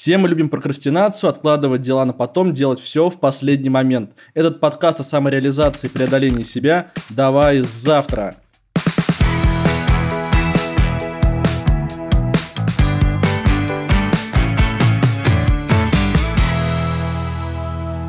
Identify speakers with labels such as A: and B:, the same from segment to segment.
A: Все мы любим прокрастинацию, откладывать дела на потом, делать все в последний момент. Этот подкаст о самореализации и преодолении себя давай завтра.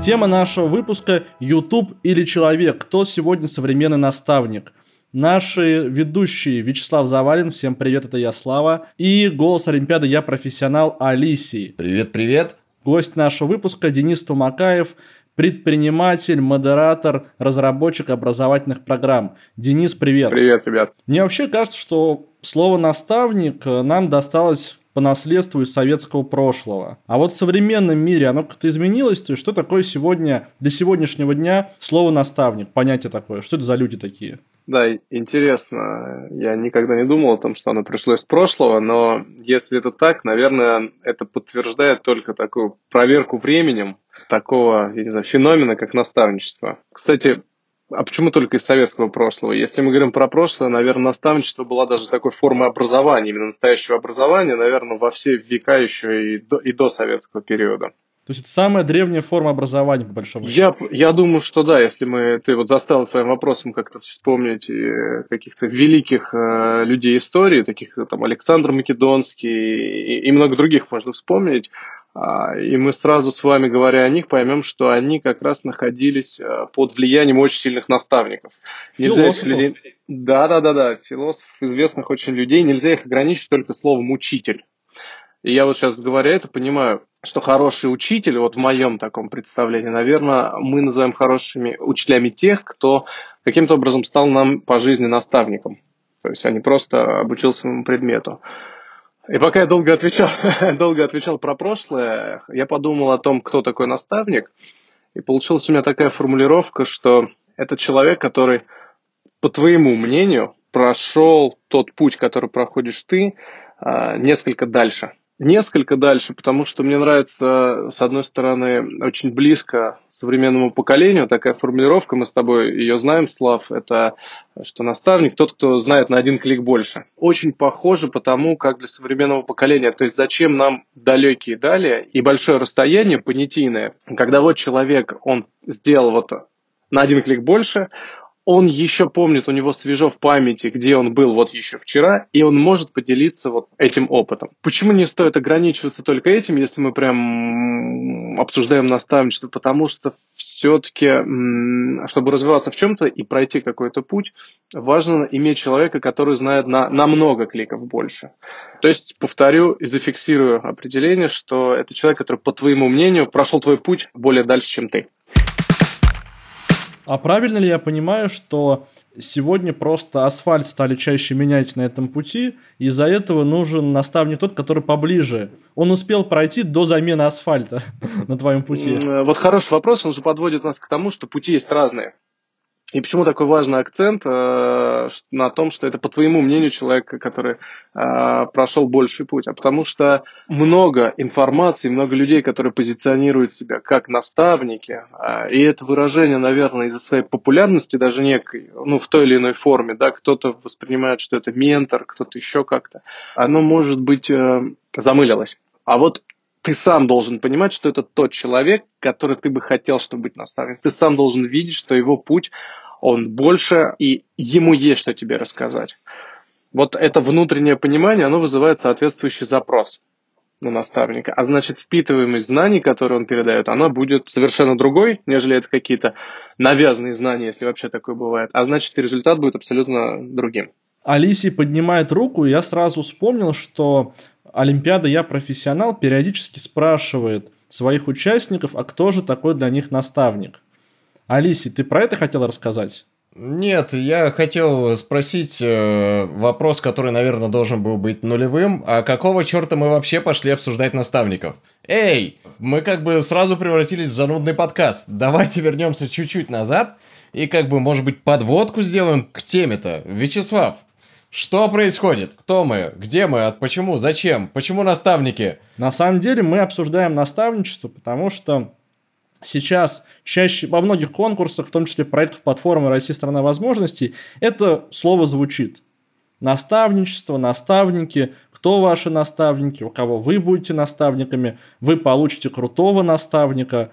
A: Тема нашего выпуска – YouTube или человек? Кто сегодня современный наставник? Наши ведущие Вячеслав Завалин, всем привет, это я, Слава, и голос Олимпиады «Я профессионал» Алисии.
B: Привет, привет.
A: Гость нашего выпуска Денис Тумакаев, предприниматель, модератор, разработчик образовательных программ. Денис, привет.
C: Привет, ребят.
A: Мне вообще кажется, что слово «наставник» нам досталось по наследству из советского прошлого. А вот в современном мире оно как-то изменилось, то есть что такое сегодня, до сегодняшнего дня слово «наставник», понятие такое, что это за люди такие?
C: Да, интересно. Я никогда не думал о том, что оно пришло из прошлого, но если это так, наверное, это подтверждает только такую проверку временем такого, я не знаю, феномена, как наставничество. Кстати, а почему только из советского прошлого? Если мы говорим про прошлое, наверное, наставничество была даже такой формой образования, именно настоящего образования, наверное, во все века еще и до, и до советского периода.
A: То есть это самая древняя форма образования, по большому
C: счету. Я, я думаю, что да, если мы, ты вот заставил своим вопросом как-то вспомнить э, каких-то великих э, людей истории, таких там Александр Македонский и, и много других можно вспомнить, э, и мы сразу с вами, говоря о них, поймем, что они как раз находились э, под влиянием очень сильных наставников.
A: Философов. Людей...
C: Да, да, да, да, философов, известных очень людей, нельзя их ограничить только словом учитель. И я вот сейчас говоря это, понимаю, что хороший учитель, вот в моем таком представлении, наверное, мы называем хорошими учителями тех, кто каким-то образом стал нам по жизни наставником. То есть они просто обучил своему предмету. И пока я долго отвечал, долго отвечал про прошлое, я подумал о том, кто такой наставник. И получилась у меня такая формулировка, что это человек, который, по твоему мнению, прошел тот путь, который проходишь ты, а, несколько дальше – несколько дальше, потому что мне нравится, с одной стороны, очень близко современному поколению такая формулировка, мы с тобой ее знаем, Слав, это что наставник тот, кто знает на один клик больше. Очень похоже по тому, как для современного поколения, то есть зачем нам далекие дали и большое расстояние понятийное, когда вот человек, он сделал вот на один клик больше, он еще помнит, у него свежо в памяти, где он был вот еще вчера, и он может поделиться вот этим опытом. Почему не стоит ограничиваться только этим, если мы прям обсуждаем наставничество? Потому что все-таки, чтобы развиваться в чем-то и пройти какой-то путь, важно иметь человека, который знает на, на много кликов больше. То есть, повторю и зафиксирую определение, что это человек, который, по твоему мнению, прошел твой путь более дальше, чем ты.
A: А правильно ли я понимаю, что сегодня просто асфальт стали чаще менять на этом пути, и из-за этого нужен наставник тот, который поближе. Он успел пройти до замены асфальта на твоем пути.
C: Вот хороший вопрос, он же подводит нас к тому, что пути есть разные. И почему такой важный акцент э, на том, что это, по твоему мнению, человек, который э, прошел больший путь? А потому что много информации, много людей, которые позиционируют себя как наставники, э, и это выражение, наверное, из-за своей популярности даже некой, ну, в той или иной форме, да, кто-то воспринимает, что это ментор, кто-то еще как-то, оно может быть э, замылилось. А вот ты сам должен понимать, что это тот человек, который ты бы хотел, чтобы быть наставником. Ты сам должен видеть, что его путь, он больше, и ему есть что тебе рассказать. Вот это внутреннее понимание, оно вызывает соответствующий запрос на наставника. А значит, впитываемость знаний, которые он передает, она будет совершенно другой, нежели это какие-то навязанные знания, если вообще такое бывает. А значит, и результат будет абсолютно другим.
A: Алисий поднимает руку, и я сразу вспомнил, что Олимпиада «Я профессионал» периодически спрашивает своих участников, а кто же такой для них наставник. Алиси, ты про это хотела рассказать?
B: Нет, я хотел спросить э, вопрос, который, наверное, должен был быть нулевым. А какого черта мы вообще пошли обсуждать наставников? Эй, мы как бы сразу превратились в занудный подкаст. Давайте вернемся чуть-чуть назад и как бы, может быть, подводку сделаем к теме-то. Вячеслав, что происходит? Кто мы? Где мы? От почему? Зачем? Почему наставники?
A: На самом деле мы обсуждаем наставничество, потому что сейчас чаще во многих конкурсах, в том числе проектов платформы «Россия – страна возможностей», это слово звучит. Наставничество, наставники, кто ваши наставники, у кого вы будете наставниками, вы получите крутого наставника.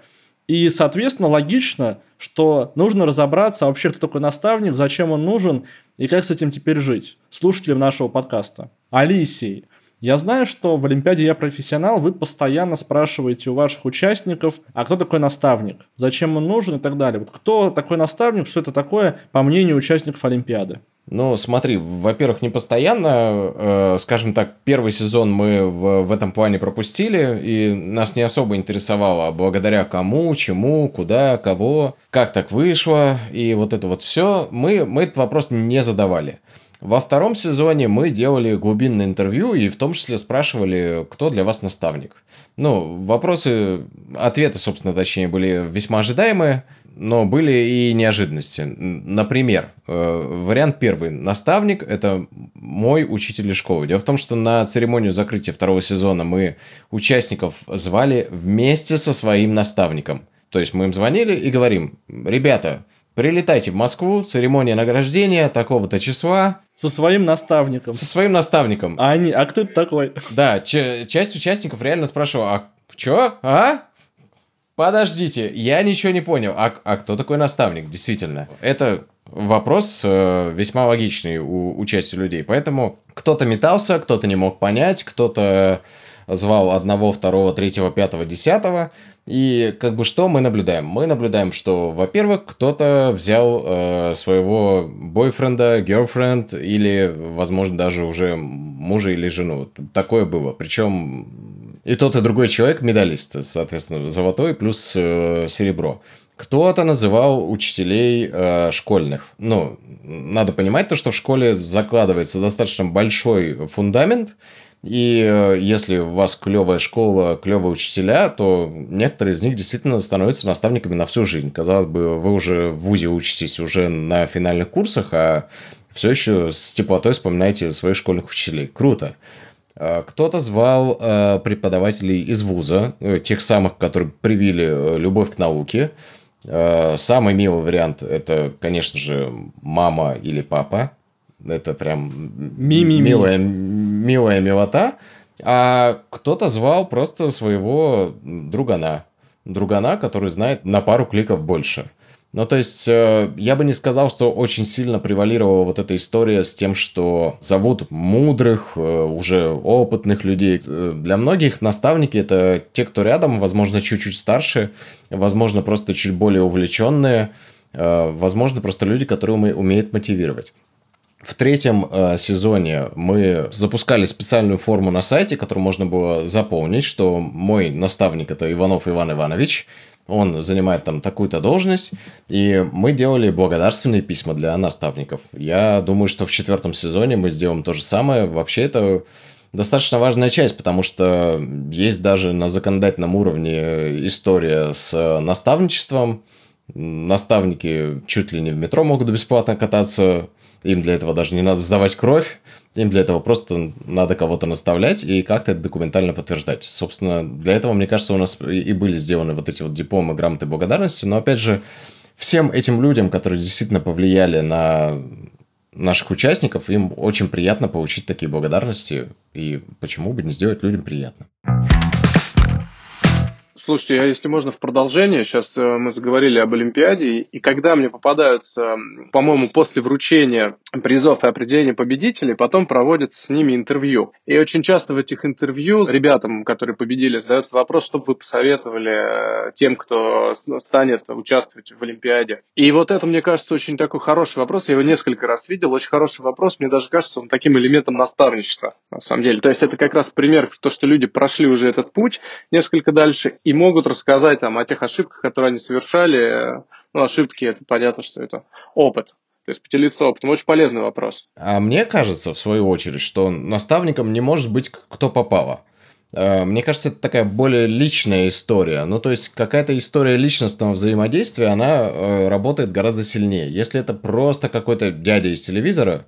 A: И, соответственно, логично, что нужно разобраться вообще, кто такой наставник, зачем он нужен и как с этим теперь жить. Слушателям нашего подкаста. Алисий, я знаю, что в Олимпиаде «Я профессионал» вы постоянно спрашиваете у ваших участников, а кто такой наставник, зачем он нужен и так далее. Вот кто такой наставник, что это такое, по мнению участников Олимпиады?
B: Ну, смотри, во-первых, не постоянно, э, скажем так, первый сезон мы в, в этом плане пропустили, и нас не особо интересовало, благодаря кому, чему, куда, кого, как так вышло, и вот это вот все, мы, мы этот вопрос не задавали. Во втором сезоне мы делали глубинное интервью и в том числе спрашивали, кто для вас наставник. Ну, вопросы, ответы, собственно, точнее, были весьма ожидаемые, но были и неожиданности. Например, э, вариант первый. Наставник – это мой учитель из школы. Дело в том, что на церемонию закрытия второго сезона мы участников звали вместе со своим наставником. То есть мы им звонили и говорим, ребята, Прилетайте в Москву, церемония награждения такого-то числа.
A: Со своим наставником.
B: Со своим наставником.
A: А, они, а кто это такой?
B: Да, часть участников реально спрашивала, а чё? А? Подождите, я ничего не понял. А, а кто такой наставник, действительно? Это вопрос э, весьма логичный у, у части людей. Поэтому кто-то метался, кто-то не мог понять, кто-то звал одного, второго, третьего, пятого, десятого. И как бы что мы наблюдаем? Мы наблюдаем, что, во-первых, кто-то взял э, своего бойфренда, girlfriend или, возможно, даже уже мужа или жену. Такое было. Причем и тот, и другой человек медалист, соответственно, золотой плюс э, серебро. Кто-то называл учителей э, школьных. Ну, надо понимать то, что в школе закладывается достаточно большой фундамент, и э, если у вас клевая школа, клевые учителя, то некоторые из них действительно становятся наставниками на всю жизнь. Казалось бы, вы уже в ВУЗе учитесь уже на финальных курсах, а все еще с теплотой вспоминаете своих школьных учителей. Круто. А, кто-то звал э, преподавателей из вуза, э, тех самых, которые привили любовь к науке. Самый милый вариант – это, конечно же, мама или папа. Это прям Ми -ми -ми. милая, милая милота. А кто-то звал просто своего другана. Другана, который знает на пару кликов больше. Ну, то есть, э, я бы не сказал, что очень сильно превалировала вот эта история с тем, что зовут мудрых, э, уже опытных людей. Э, для многих наставники – это те, кто рядом, возможно, чуть-чуть старше, возможно, просто чуть более увлеченные, возможно, просто люди, которые умеют мотивировать. В третьем э, сезоне мы запускали специальную форму на сайте, которую можно было заполнить, что мой наставник это Иванов Иван Иванович, он занимает там такую-то должность, и мы делали благодарственные письма для наставников. Я думаю, что в четвертом сезоне мы сделаем то же самое. Вообще это достаточно важная часть, потому что есть даже на законодательном уровне история с наставничеством. Наставники чуть ли не в метро могут бесплатно кататься им для этого даже не надо сдавать кровь, им для этого просто надо кого-то наставлять и как-то это документально подтверждать. Собственно, для этого, мне кажется, у нас и были сделаны вот эти вот дипломы, грамоты благодарности, но, опять же, всем этим людям, которые действительно повлияли на наших участников, им очень приятно получить такие благодарности, и почему бы не сделать людям приятно.
C: Слушайте, а если можно в продолжение, сейчас э, мы заговорили об Олимпиаде, и когда мне попадаются, по-моему, после вручения призов и определения победителей, потом проводятся с ними интервью. И очень часто в этих интервью ребятам, которые победили, задается вопрос, что бы вы посоветовали э, тем, кто станет участвовать в Олимпиаде. И вот это, мне кажется, очень такой хороший вопрос. Я его несколько раз видел. Очень хороший вопрос. Мне даже кажется, он таким элементом наставничества, на самом деле. То есть это как раз пример, то, что люди прошли уже этот путь несколько дальше, и могут рассказать там, о тех ошибках, которые они совершали. Ну, ошибки, это понятно, что это опыт. То есть поделиться опытом. Очень полезный вопрос.
B: А мне кажется, в свою очередь, что наставником не может быть кто попало. А, мне кажется, это такая более личная история. Ну, то есть, какая-то история личностного взаимодействия, она э, работает гораздо сильнее. Если это просто какой-то дядя из телевизора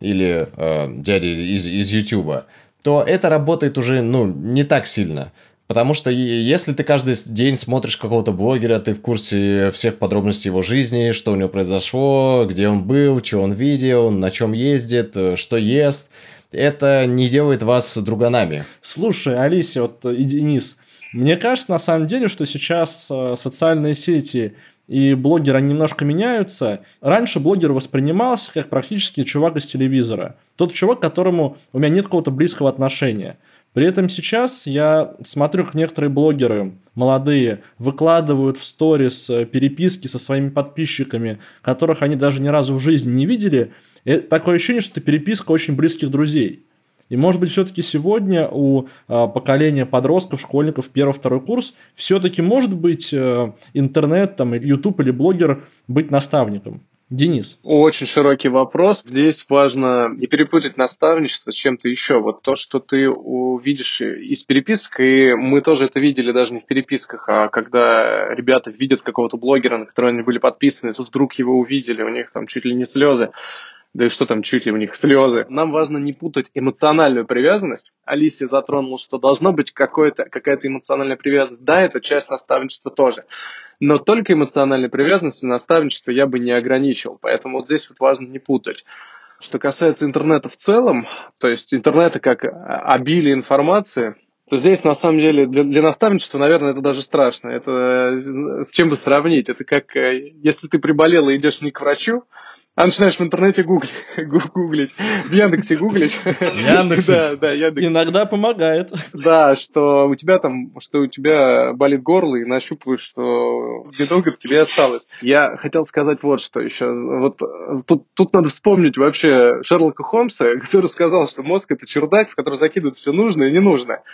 B: или э, дядя из, из Ютуба, то это работает уже, ну, не так сильно. Потому что если ты каждый день смотришь какого-то блогера, ты в курсе всех подробностей его жизни, что у него произошло, где он был, что он видел, на чем ездит, э, что ест. это не делает вас друганами.
A: Слушай, Алисия, вот и Денис, мне кажется, на самом деле, что сейчас э, социальные сети и блогеры они немножко меняются. Раньше блогер воспринимался как практически чувак из телевизора. Тот чувак, к которому у меня нет какого-то близкого отношения. При этом сейчас я смотрю, как некоторые блогеры молодые выкладывают в сторис э, переписки со своими подписчиками, которых они даже ни разу в жизни не видели. И такое ощущение, что это переписка очень близких друзей. И может быть все-таки сегодня у э, поколения подростков, школьников, первый, второй курс, все-таки может быть э, интернет, там, YouTube или блогер быть наставником. Денис.
C: Очень широкий вопрос. Здесь важно не перепутать наставничество с чем-то еще. Вот то, что ты увидишь из переписок, и мы тоже это видели даже не в переписках, а когда ребята видят какого-то блогера, на которого они были подписаны, тут вдруг его увидели, у них там чуть ли не слезы да и что там, чуть ли у них слезы. Нам важно не путать эмоциональную привязанность. Алисия затронула, что должно быть какая-то эмоциональная привязанность. Да, это часть наставничества тоже. Но только эмоциональной привязанностью наставничество я бы не ограничил. Поэтому вот здесь вот важно не путать. Что касается интернета в целом, то есть интернета как обилие информации, то здесь на самом деле для, для наставничества, наверное, это даже страшно. Это с чем бы сравнить? Это как э, если ты приболел и идешь не к врачу, а начинаешь в интернете гуглить, гуглить, в Яндексе гуглить.
A: Яндекс. Да, да, Яндекс. Иногда помогает.
C: Да, что у тебя там, что у тебя болит горло и нащупываешь, что недолго тебе осталось. Я хотел сказать вот что еще. Вот тут, тут надо вспомнить вообще Шерлока Холмса, который сказал, что мозг это чердак, в который закидывают все нужное и ненужное.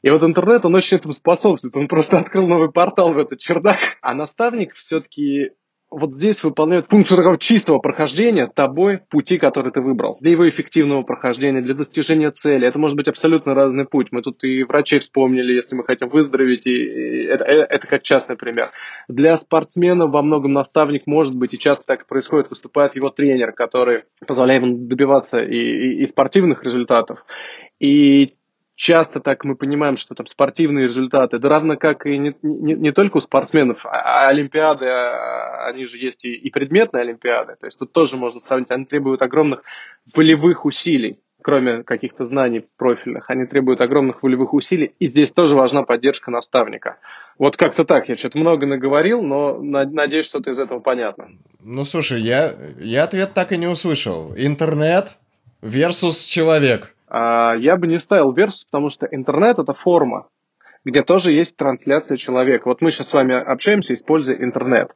C: И вот интернет, он очень этому способствует. Он просто открыл новый портал в этот чердак. А наставник все-таки вот здесь выполняют функцию такого чистого прохождения тобой пути, который ты выбрал. Для его эффективного прохождения, для достижения цели. Это может быть абсолютно разный путь. Мы тут и врачей вспомнили, если мы хотим выздороветь. И это, э, это как частный пример. Для спортсмена во многом наставник может быть, и часто так и происходит, выступает его тренер, который позволяет ему добиваться и, и, и спортивных результатов. И часто так мы понимаем, что там спортивные результаты, да равно как и не, не, не только у спортсменов, а, а олимпиады, а, они же есть и, и предметные олимпиады, то есть тут тоже можно сравнить, они требуют огромных волевых усилий, кроме каких-то знаний профильных, они требуют огромных волевых усилий, и здесь тоже важна поддержка наставника. Вот как-то так, я что-то много наговорил, но надеюсь, что-то из этого понятно.
B: Ну, слушай, я, я ответ так и не услышал. Интернет versus человек –
C: я бы не ставил версус, потому что интернет это форма, где тоже есть трансляция человека. Вот мы сейчас с вами общаемся, используя интернет.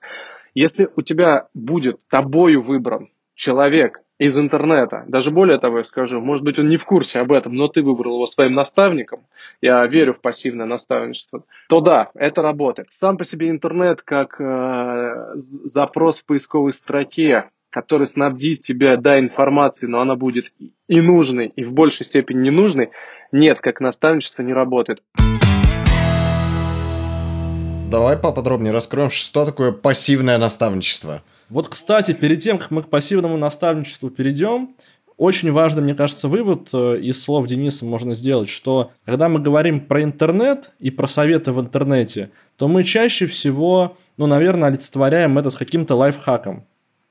C: Если у тебя будет тобою выбран человек из интернета, даже более того я скажу, может быть он не в курсе об этом, но ты выбрал его своим наставником, я верю в пассивное наставничество, то да, это работает. Сам по себе интернет как э, запрос в поисковой строке, который снабдит тебя, да, информацией, но она будет и нужной, и в большей степени ненужной, нет, как наставничество не работает.
B: Давай поподробнее раскроем, что такое пассивное наставничество.
A: Вот, кстати, перед тем, как мы к пассивному наставничеству перейдем, очень важный, мне кажется, вывод э, из слов Дениса можно сделать, что когда мы говорим про интернет и про советы в интернете, то мы чаще всего, ну, наверное, олицетворяем это с каким-то лайфхаком.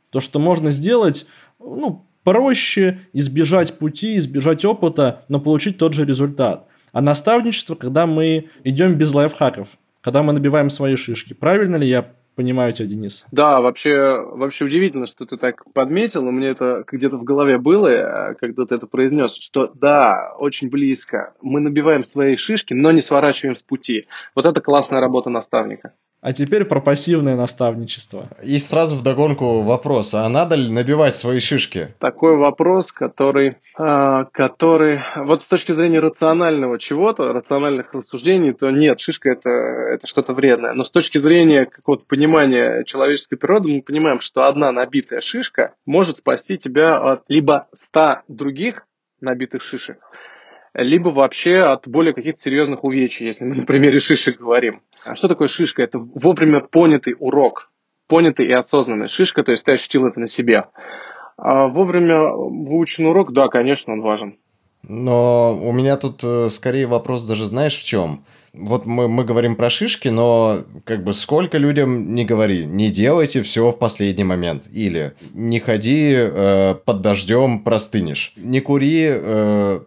A: То, что можно сделать, ну, проще, избежать пути, избежать опыта, но получить тот же результат. А наставничество, когда мы идем без лайфхаков, когда мы набиваем свои шишки. Правильно ли я понимаю тебя, Денис?
C: Да, вообще, вообще удивительно, что ты так подметил, но мне это где-то в голове было, э, когда ты это произнес, что да, очень близко. Мы набиваем свои шишки, но не сворачиваем с пути. Вот это классная работа наставника.
A: А теперь про пассивное наставничество.
B: И сразу в догонку вопрос, а надо ли набивать свои шишки?
C: Такой вопрос, который, э, который вот с точки зрения рационального чего-то, рациональных рассуждений, то нет, шишка это, это что-то вредное. Но с точки зрения какого-то понимания человеческой природы, мы понимаем, что одна набитая шишка может спасти тебя от либо ста других набитых шишек, либо вообще от более каких-то серьезных увечий, если мы на примере шишек говорим. А что такое шишка? Это вовремя понятый урок, понятый и осознанный. Шишка, то есть ты ощутил это на себе. А вовремя выученный урок, да, конечно, он важен.
B: Но у меня тут э, скорее вопрос даже знаешь в чем? Вот мы, мы говорим про шишки, но как бы сколько людям не говори, не делайте все в последний момент. Или не ходи э, под дождем, простынешь. Не кури э,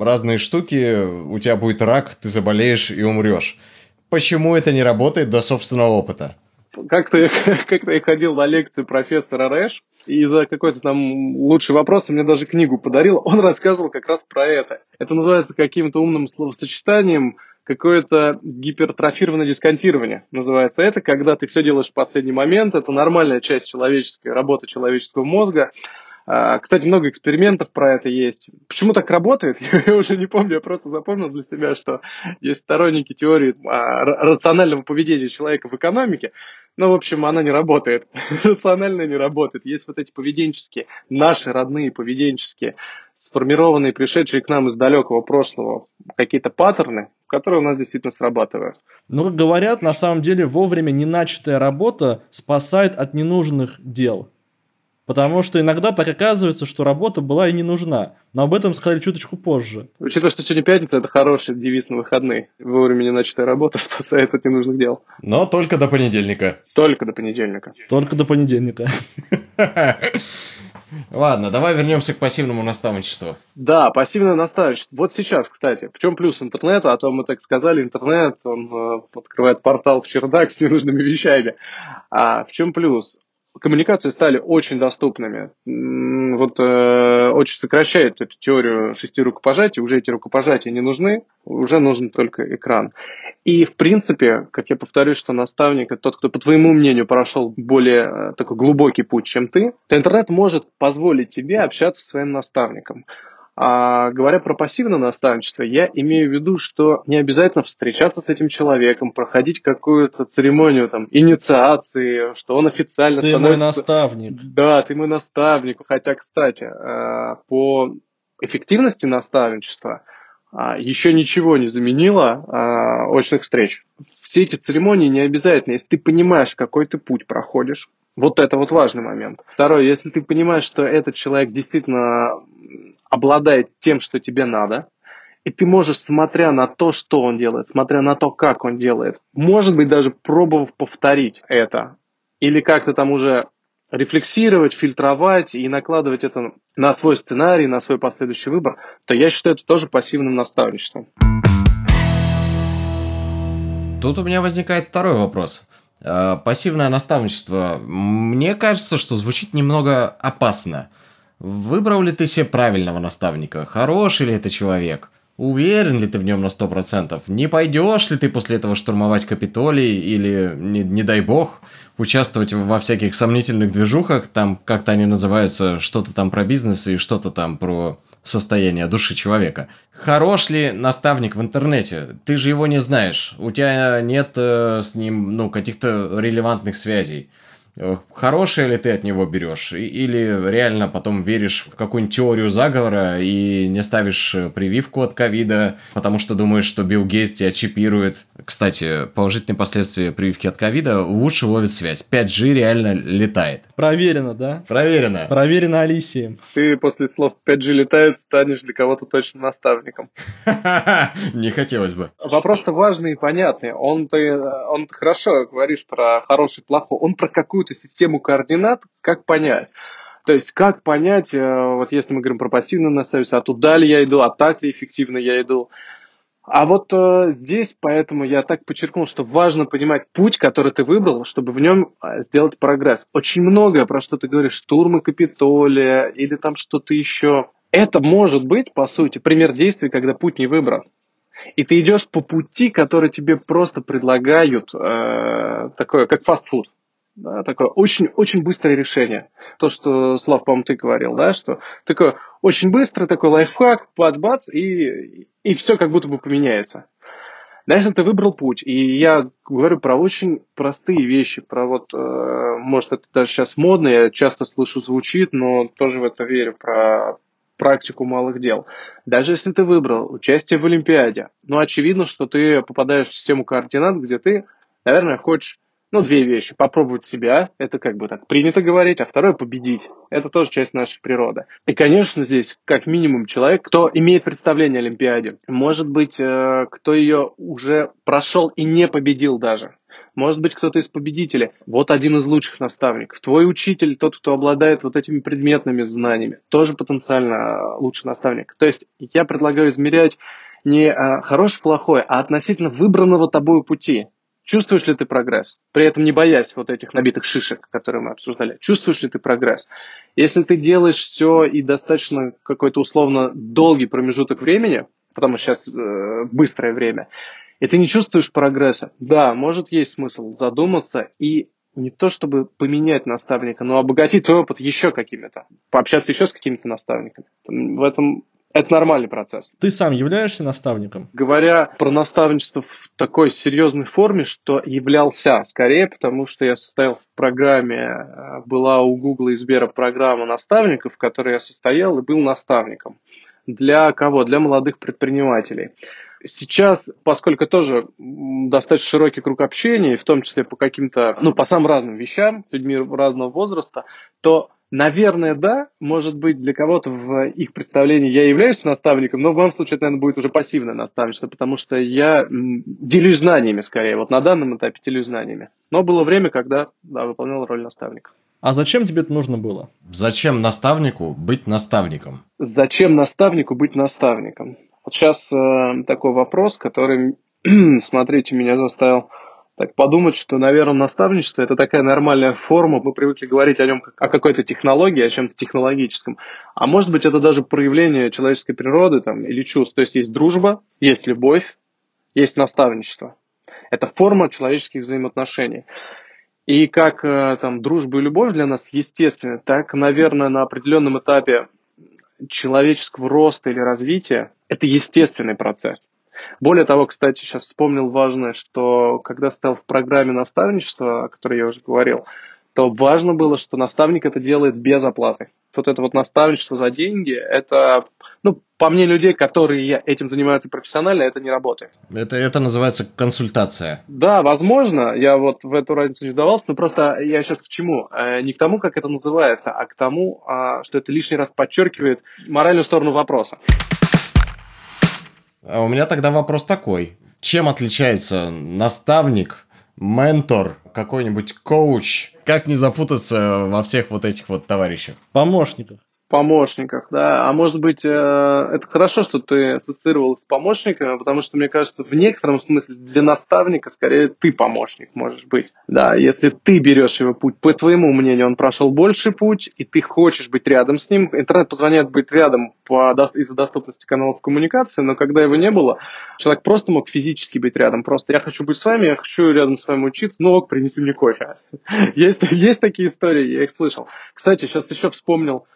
B: разные штуки, у тебя будет рак, ты заболеешь и умрешь. Почему это не работает до собственного опыта?
C: Как-то я, как я ходил на лекцию профессора Рэш, и за какой-то там лучший вопрос он мне даже книгу подарил. Он рассказывал как раз про это. Это называется каким-то умным словосочетанием какое-то гипертрофированное дисконтирование называется это, когда ты все делаешь в последний момент, это нормальная часть человеческой работы человеческого мозга, а, кстати, много экспериментов про это есть. Почему так работает, я уже не помню, я просто запомнил для себя, что есть сторонники теории а, рационального поведения человека в экономике, но, в общем, она не работает. Рационально не работает. Есть вот эти поведенческие, наши родные поведенческие, сформированные, пришедшие к нам из далекого прошлого какие-то паттерны, которые у нас действительно срабатывают.
A: Ну, как говорят, на самом деле вовремя не начатая работа спасает от ненужных дел. Потому что иногда так оказывается, что работа была и не нужна. Но об этом сказали чуточку позже.
C: Учитывая, что сегодня пятница, это хороший девиз на выходные. Вовремя не начатая работа спасает от ненужных дел.
B: Но только до понедельника.
C: Только до понедельника.
A: Только до понедельника.
B: Ладно, давай вернемся к пассивному наставничеству.
C: Да, пассивное наставничество. Вот сейчас, кстати, в чем плюс интернета? А то мы так сказали, интернет, он э, открывает портал в чердак с ненужными вещами. А в чем плюс? Коммуникации стали очень доступными. Вот э, очень сокращает эту теорию шести рукопожатий. Уже эти рукопожатия не нужны, уже нужен только экран. И, в принципе, как я повторюсь, что наставник – это тот, кто, по твоему мнению, прошел более э, такой глубокий путь, чем ты, то интернет может позволить тебе общаться со своим наставником. А говоря про пассивное наставничество, я имею в виду, что не обязательно встречаться с этим человеком, проходить какую-то церемонию там, инициации, что он официально
A: ты становится... мой наставник.
C: Да, ты мой наставник. Хотя, кстати, э, по эффективности наставничества а, еще ничего не заменило а, очных встреч. Все эти церемонии не обязательно. Если ты понимаешь, какой ты путь проходишь, вот это вот важный момент. Второе, если ты понимаешь, что этот человек действительно обладает тем, что тебе надо, и ты можешь, смотря на то, что он делает, смотря на то, как он делает, может быть, даже пробовав повторить это, или как-то там уже рефлексировать, фильтровать и накладывать это на свой сценарий, на свой последующий выбор, то я считаю это тоже пассивным наставничеством.
B: Тут у меня возникает второй вопрос. Э, пассивное наставничество, мне кажется, что звучит немного опасно. Выбрал ли ты себе правильного наставника? Хороший ли это человек? Уверен ли ты в нем на сто процентов? Не пойдешь ли ты после этого штурмовать Капитолий или, не, не дай бог, участвовать во всяких сомнительных движухах, там как-то они называются, что-то там про бизнес и что-то там про состояние души человека. Хорош ли наставник в интернете? Ты же его не знаешь. У тебя нет э, с ним, ну, каких-то релевантных связей. Э, хорошее ли ты от него берешь, или реально потом веришь в какую-нибудь теорию заговора и не ставишь э, прививку от ковида, потому что думаешь, что Билл Гейтс тебя чипирует. Кстати, положительные последствия прививки от ковида лучше ловит связь. 5G реально летает.
A: Проверено, да?
B: Проверено.
A: Проверено Алисией.
C: Ты после слов 5G летает станешь для кого-то точно наставником.
B: Не хотелось бы.
C: Вопрос-то важный и понятный. Он ты, он хорошо говоришь про хороший, плохой. Он про какую какую-то систему координат, как понять. То есть, как понять, э, вот если мы говорим про пассивную наставительство, а туда ли я иду, а так ли эффективно я иду. А вот э, здесь, поэтому я так подчеркнул, что важно понимать путь, который ты выбрал, чтобы в нем э, сделать прогресс. Очень многое, про что ты говоришь, штурмы Капитолия или там что-то еще. Это может быть, по сути, пример действий, когда путь не выбран. И ты идешь по пути, который тебе просто предлагают, э, такое, как фастфуд. Да, такое очень, очень быстрое решение. То, что, Слав, по-моему, ты говорил, да, что такое очень быстрый такой лайфхак, бац-бац, и, и все как будто бы поменяется. Да, если ты выбрал путь, и я говорю про очень простые вещи, про вот, э, может, это даже сейчас модно, я часто слышу, звучит, но тоже в это верю, про практику малых дел. Даже если ты выбрал участие в Олимпиаде, ну, очевидно, что ты попадаешь в систему координат, где ты, наверное, хочешь ну, две вещи. Попробовать себя, это как бы так принято говорить, а второе победить. Это тоже часть нашей природы. И, конечно, здесь как минимум человек, кто имеет представление о Олимпиаде. Может быть, э, кто ее уже прошел и не победил даже. Может быть, кто-то из победителей. Вот один из лучших наставников. Твой учитель, тот, кто обладает вот этими предметными знаниями, тоже потенциально лучший наставник. То есть я предлагаю измерять не э, хороший-плохой, а относительно выбранного тобой пути. Чувствуешь ли ты прогресс? При этом не боясь вот этих набитых шишек, которые мы обсуждали. Чувствуешь ли ты прогресс? Если ты делаешь все и достаточно какой-то условно долгий промежуток времени, потому что сейчас э, быстрое время, и ты не чувствуешь прогресса, да, может есть смысл задуматься и не то чтобы поменять наставника, но обогатить свой опыт еще какими-то, пообщаться еще с какими-то наставниками. В этом это нормальный процесс.
A: Ты сам являешься наставником?
C: Говоря про наставничество в такой серьезной форме, что являлся скорее, потому что я состоял в программе, э, была у Гугла и Сбера программа наставников, в которой я состоял и был наставником. Для кого? Для молодых предпринимателей. Сейчас, поскольку тоже достаточно широкий круг общения, в том числе по каким-то, ну, по самым разным вещам, с людьми разного возраста, то Наверное, да. Может быть, для кого-то в их представлении я являюсь наставником, но в моем случае это, наверное, будет уже пассивное наставничество, потому что я делюсь знаниями скорее. Вот на данном этапе делюсь знаниями. Но было время, когда да, выполнял роль наставника.
A: А зачем тебе это нужно было?
B: Зачем наставнику быть наставником?
C: Зачем наставнику быть наставником? Вот сейчас э, такой вопрос, который, смотрите, меня заставил так подумать, что, наверное, наставничество – это такая нормальная форма. Мы привыкли говорить о нем как о какой-то технологии, о чем-то технологическом. А может быть, это даже проявление человеческой природы там, или чувств. То есть есть дружба, есть любовь, есть наставничество. Это форма человеческих взаимоотношений. И как э, там, дружба и любовь для нас естественны, так, наверное, на определенном этапе человеческого роста или развития это естественный процесс. Более того, кстати, сейчас вспомнил важное, что когда стал в программе наставничества, о которой я уже говорил, то важно было, что наставник это делает без оплаты. Вот это вот наставничество за деньги, это, ну, по мне, людей, которые этим занимаются профессионально, это не работает.
B: Это, это называется консультация.
C: Да, возможно, я вот в эту разницу не вдавался, но просто я сейчас к чему? Э, не к тому, как это называется, а к тому, а, что это лишний раз подчеркивает моральную сторону вопроса.
B: А у меня тогда вопрос такой. Чем отличается наставник, ментор, какой-нибудь коуч? Как не запутаться во всех вот этих вот товарищах?
A: Помощниках
C: помощниках, да. А может быть, э, это хорошо, что ты ассоциировал с помощниками, потому что, мне кажется, в некотором смысле для наставника скорее ты помощник можешь быть. Да, если ты берешь его путь, по твоему мнению, он прошел больший путь, и ты хочешь быть рядом с ним. Интернет позволяет быть рядом по, из-за доступности каналов коммуникации, но когда его не было, человек просто мог физически быть рядом. Просто я хочу быть с вами, я хочу рядом с вами учиться, ну ок, принеси мне кофе. есть, есть такие истории, я их слышал. Кстати, сейчас еще вспомнил,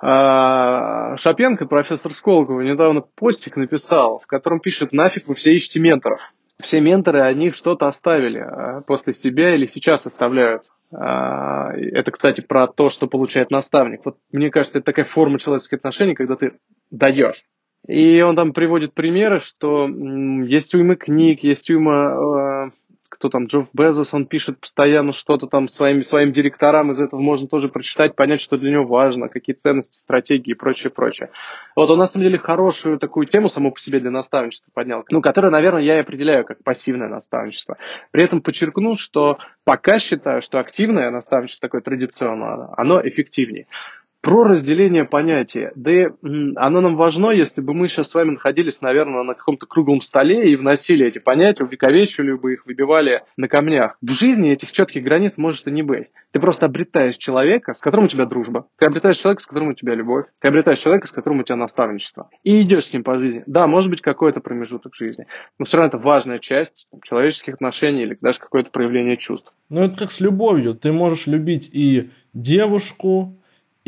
C: Шапенко, профессор Сколково, недавно постик написал, в котором пишет, нафиг вы все ищете менторов. Все менторы, они что-то оставили а, после себя или сейчас оставляют. А, это, кстати, про то, что получает наставник. Вот мне кажется, это такая форма человеческих отношений, когда ты даешь. И он там приводит примеры, что есть уймы книг, есть уйма кто там, Джофф Безос, он пишет постоянно что-то там своим, своим директорам, из этого можно тоже прочитать, понять, что для него важно, какие ценности, стратегии и прочее, прочее. Вот он на самом деле хорошую такую тему саму по себе для наставничества поднял, ну, которую, наверное, я и определяю как пассивное наставничество. При этом подчеркну, что пока считаю, что активное наставничество такое традиционное, оно эффективнее. Про разделение понятия. Да оно нам важно, если бы мы сейчас с вами находились, наверное, на каком-то круглом столе и вносили эти понятия, увековечивали бы их, выбивали на камнях. В жизни этих четких границ может и не быть. Ты просто обретаешь человека, с которым у тебя дружба. Ты обретаешь человека, с которым у тебя любовь. Ты обретаешь человека, с которым у тебя наставничество. И идешь с ним по жизни. Да, может быть, какой-то промежуток жизни. Но все равно это важная часть человеческих отношений или даже какое-то проявление чувств.
A: Ну, это как с любовью. Ты можешь любить и девушку,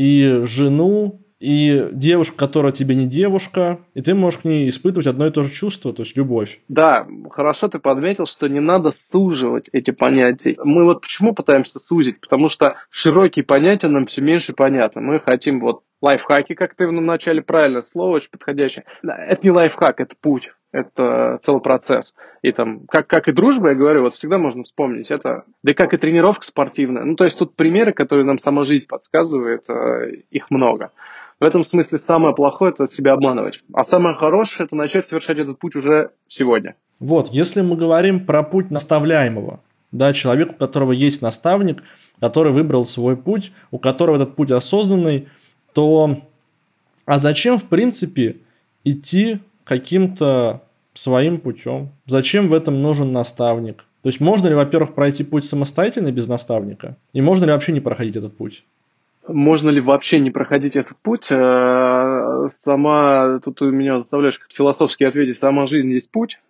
A: и жену, и девушка, которая тебе не девушка, и ты можешь к ней испытывать одно и то же чувство, то есть любовь.
C: Да, хорошо ты подметил, что не надо суживать эти понятия. Мы вот почему пытаемся сузить? Потому что широкие понятия нам все меньше понятны. Мы хотим вот лайфхаки, как ты в начале правильно, слово очень подходящее. Это не лайфхак, это путь. Это целый процесс. И там, как, как и дружба, я говорю, вот всегда можно вспомнить это. Да и как и тренировка спортивная. Ну, то есть тут примеры, которые нам сама жизнь подсказывает, э, их много. В этом смысле самое плохое – это себя обманывать. А самое хорошее – это начать совершать этот путь уже сегодня.
A: Вот, если мы говорим про путь наставляемого, да, человек, у которого есть наставник, который выбрал свой путь, у которого этот путь осознанный, то а зачем, в принципе, идти каким-то своим путем? Зачем в этом нужен наставник? То есть можно ли, во-первых, пройти путь самостоятельно без наставника? И можно ли вообще не проходить этот путь?
C: Можно ли вообще не проходить этот путь? Э, сама, тут ты меня заставляешь как философски ответить, сама жизнь есть путь.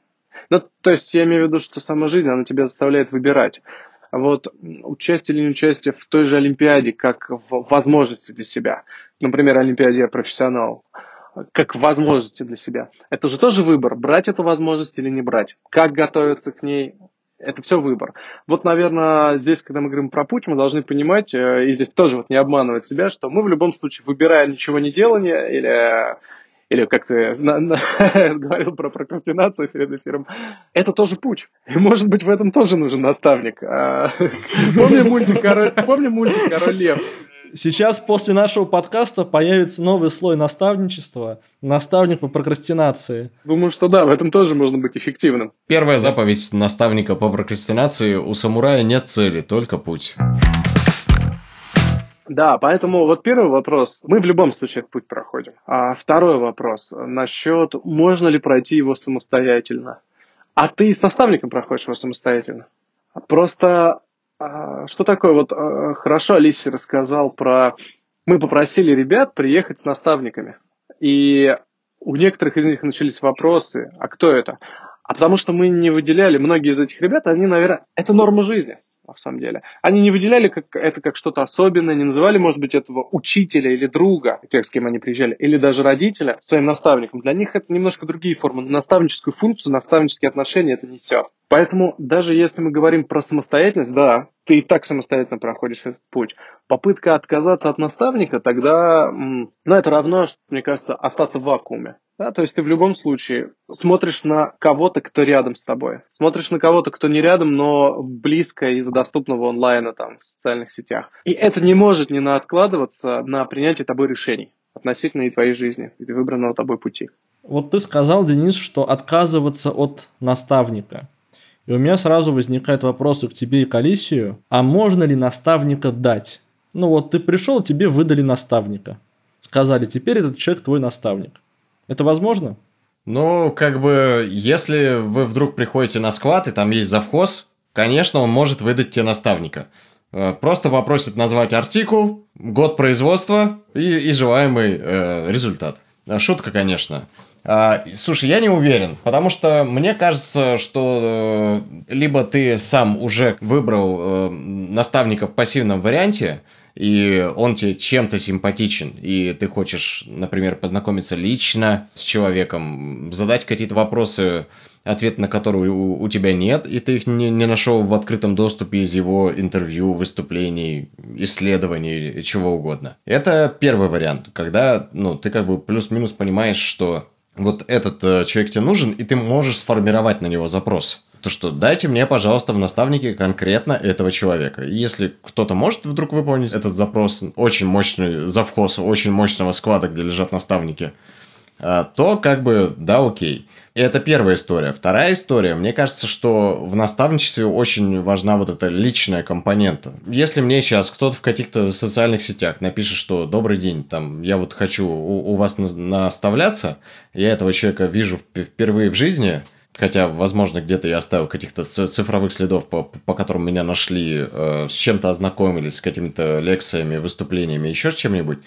C: Ну, то есть я имею в виду, что сама жизнь, она тебя заставляет выбирать. А вот участие или не участие в той же Олимпиаде как в возможности для себя. Например, Олимпиаде я профессионал как возможности для себя. Это же тоже выбор, брать эту возможность или не брать. Как готовиться к ней, это все выбор. Вот, наверное, здесь, когда мы говорим про путь, мы должны понимать, э, и здесь тоже вот не обманывать себя, что мы в любом случае, выбирая ничего не делание или или как ты говорил про прокрастинацию перед эфиром, это тоже путь. И, может быть, в этом тоже нужен наставник. А, помни мультик «Король, помни мультик «Король лев»?
A: Сейчас после нашего подкаста появится новый слой наставничества, наставник по прокрастинации.
C: Думаю, что да, в этом тоже можно быть эффективным.
B: Первая заповедь наставника по прокрастинации – у самурая нет цели, только путь.
C: Да, поэтому вот первый вопрос. Мы в любом случае этот путь проходим. А второй вопрос насчет, можно ли пройти его самостоятельно. А ты с наставником проходишь его самостоятельно. Просто что такое? Вот а, хорошо Алисе рассказал про... Мы попросили ребят приехать с наставниками. И у некоторых из них начались вопросы, а кто это? А потому что мы не выделяли, многие из этих ребят, они, наверное, это норма жизни на самом деле. Они не выделяли как, это как что-то особенное, не называли, может быть, этого учителя или друга, тех, с кем они приезжали, или даже родителя своим наставником. Для них это немножко другие формы. Наставническую функцию, наставнические отношения это несет. Поэтому даже если мы говорим про самостоятельность, да, ты и так самостоятельно проходишь этот путь. Попытка отказаться от наставника, тогда, ну, это равно, мне кажется, остаться в вакууме. Да, то есть ты в любом случае смотришь на кого-то, кто рядом с тобой. Смотришь на кого-то, кто не рядом, но близко из доступного онлайна там в социальных сетях. И это не может не откладываться на принятие тобой решений относительно и твоей жизни, и выбранного тобой пути.
A: Вот ты сказал, Денис, что отказываться от наставника. И у меня сразу возникают вопросы к тебе и к Алисию. А можно ли наставника дать? Ну вот ты пришел, тебе выдали наставника. Сказали, теперь этот человек твой наставник. Это возможно?
B: Ну, как бы, если вы вдруг приходите на склад, и там есть завхоз, конечно, он может выдать тебе наставника. Э, просто попросит назвать артикул, год производства и, и желаемый э, результат. Э, шутка, конечно. А, слушай, я не уверен, потому что мне кажется, что э, либо ты сам уже выбрал э, наставника в пассивном варианте, и он тебе чем-то симпатичен, и ты хочешь, например, познакомиться лично с человеком, задать какие-то вопросы, ответ на которые у, у тебя нет, и ты их не, не нашел в открытом доступе из его интервью, выступлений, исследований, чего угодно. Это первый вариант, когда ну, ты как бы плюс-минус понимаешь, что вот этот э, человек тебе нужен, и ты можешь сформировать на него запрос то что дайте мне, пожалуйста, в наставнике конкретно этого человека. И если кто-то может вдруг выполнить этот запрос, очень мощный завхоз, очень мощного склада, где лежат наставники, а, то как бы да, окей. И это первая история. Вторая история, мне кажется, что в наставничестве очень важна вот эта личная компонента. Если мне сейчас кто-то в каких-то социальных сетях напишет, что «Добрый день, там, я вот хочу у, у вас наставляться», я этого человека вижу впервые в жизни – Хотя, возможно, где-то я оставил каких-то цифровых следов, по, по которым меня нашли, э, с чем-то ознакомились, с какими-то лекциями, выступлениями, еще с чем-нибудь.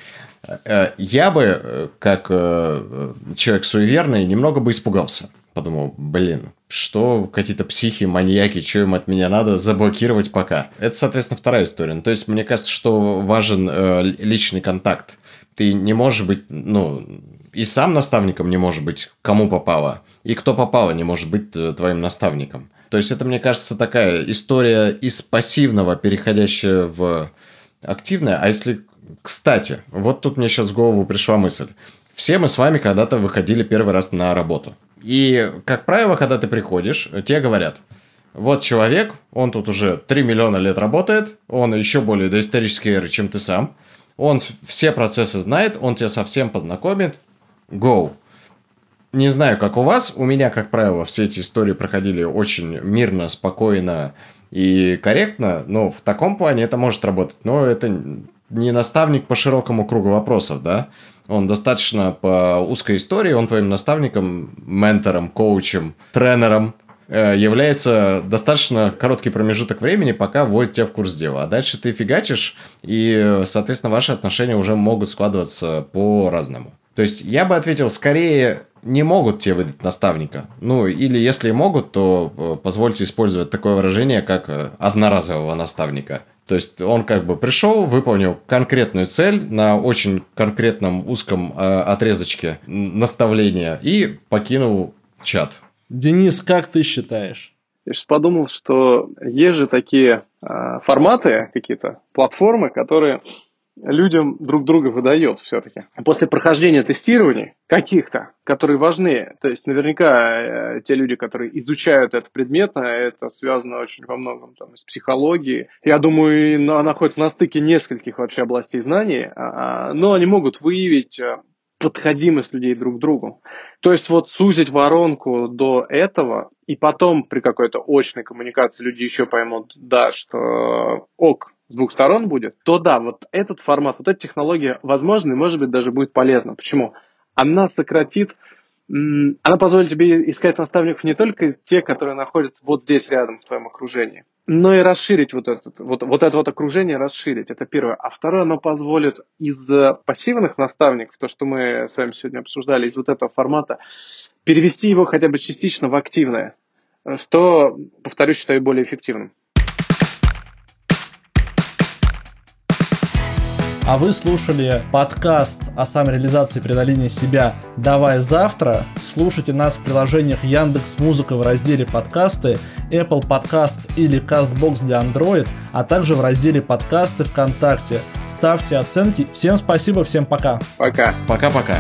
B: Э, я бы, э, как э, человек суеверный, немного бы испугался. Подумал, блин, что какие-то психи, маньяки, что им от меня надо заблокировать пока. Это, соответственно, вторая история. Ну, то есть, мне кажется, что важен э, личный контакт. Ты не можешь быть, ну, и сам наставником не может быть, кому попало, и кто попало не может быть э, твоим наставником. То есть это, мне кажется, такая история из пассивного, переходящая в активное. А если... Кстати, вот тут мне сейчас в голову пришла мысль. Все мы с вами когда-то выходили первый раз на работу. И, как правило, когда ты приходишь, тебе говорят, вот человек, он тут уже 3 миллиона лет работает, он еще более доисторический эры, чем ты сам, он все процессы знает, он тебя совсем познакомит, go. Не знаю, как у вас, у меня, как правило, все эти истории проходили очень мирно, спокойно и корректно, но в таком плане это может работать. Но это не наставник по широкому кругу вопросов, да? Он достаточно по узкой истории, он твоим наставником, ментором, коучем, тренером, Э, является достаточно короткий промежуток времени, пока вводит тебя в курс дела. А дальше ты фигачишь, и, соответственно, ваши отношения уже могут складываться по-разному. То есть я бы ответил, скорее не могут тебе выдать наставника. Ну, или если могут, то э, позвольте использовать такое выражение, как э, одноразового наставника. То есть он как бы пришел, выполнил конкретную цель на очень конкретном узком отрезочке наставления и покинул чат.
A: Денис, как ты считаешь?
C: Я сейчас подумал, что есть же такие э, форматы какие-то, платформы, которые людям друг друга выдает все-таки. После прохождения тестирований каких-то, которые важны, то есть наверняка э, те люди, которые изучают это предметно, это связано очень во многом там, с психологией. Я думаю, она находится на стыке нескольких вообще областей знаний, а, но они могут выявить э, подходимость людей друг к другу. То есть вот сузить воронку до этого, и потом при какой-то очной коммуникации люди еще поймут, да, что ок, с двух сторон будет, то да, вот этот формат, вот эта технология, возможно, и может быть даже будет полезна. Почему? Она сократит она позволит тебе искать наставников не только те, которые находятся вот здесь рядом в твоем окружении, но и расширить вот, этот, вот, вот это вот окружение, расширить. Это первое. А второе, оно позволит из пассивных наставников, то, что мы с вами сегодня обсуждали, из вот этого формата, перевести его хотя бы частично в активное, что, повторюсь, считаю более эффективным.
A: А вы слушали подкаст о самореализации и преодолении себя «Давай завтра». Слушайте нас в приложениях Яндекс Музыка в разделе «Подкасты», Apple Podcast или CastBox для Android, а также в разделе «Подкасты» ВКонтакте. Ставьте оценки. Всем спасибо, всем пока.
C: Пока.
B: Пока-пока.